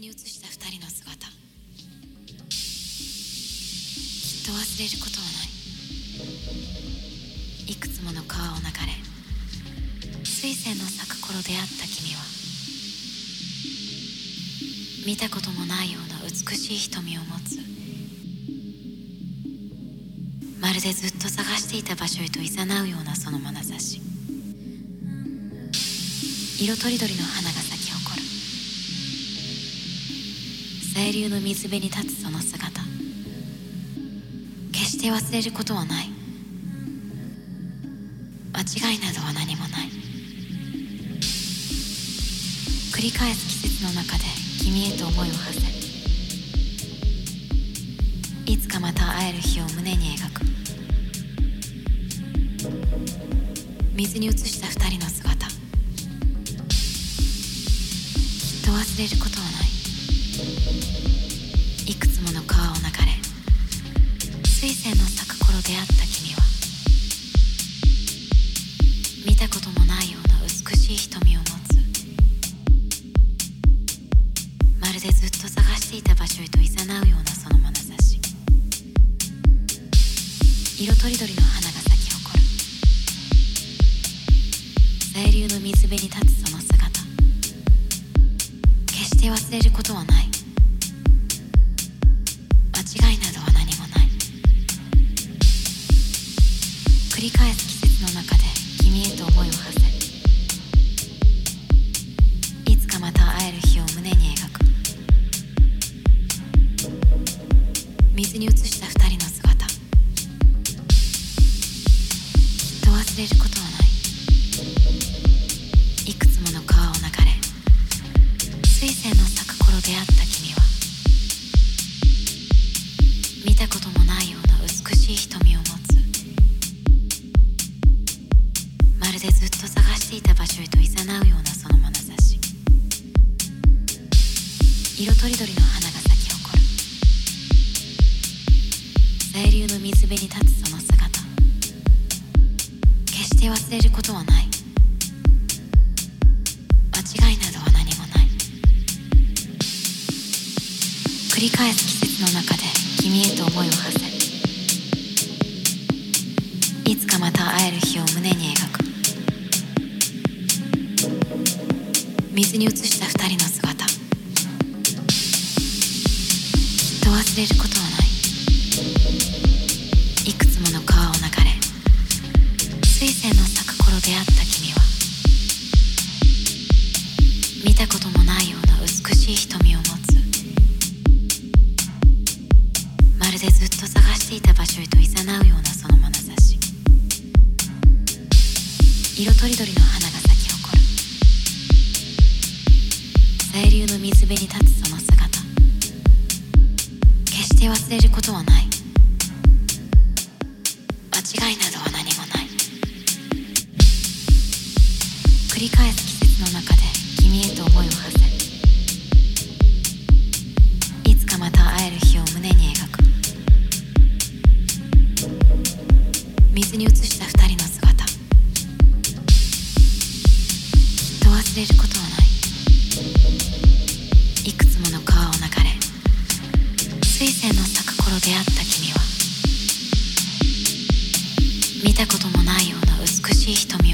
に映した二人の姿。きっと忘れることはない。いくつもの川を流れ水仙の咲く頃出会った君は見たこともないような美しい瞳を持つまるでずっと探していた場所へと誘うようなその眼差し。色とりどりの花が咲清流の水辺に立つその姿。決して忘れることはない。間違いなどは何もない。繰り返す季節の中で君へと思いを馳せ。いつかまた会える日を胸に描く。水に映した二人の姿。きっと忘れることはない。いくつもの川を流れ水仙の咲く頃出会った繰り返す季節の中で君へと思いを馳せ。いつかまた会える日を胸に描く。水に映した二人の姿。きっと忘れることはない。いくつもの川を流れ水仙の咲く頃出会った君は見たこともないような美しい瞳を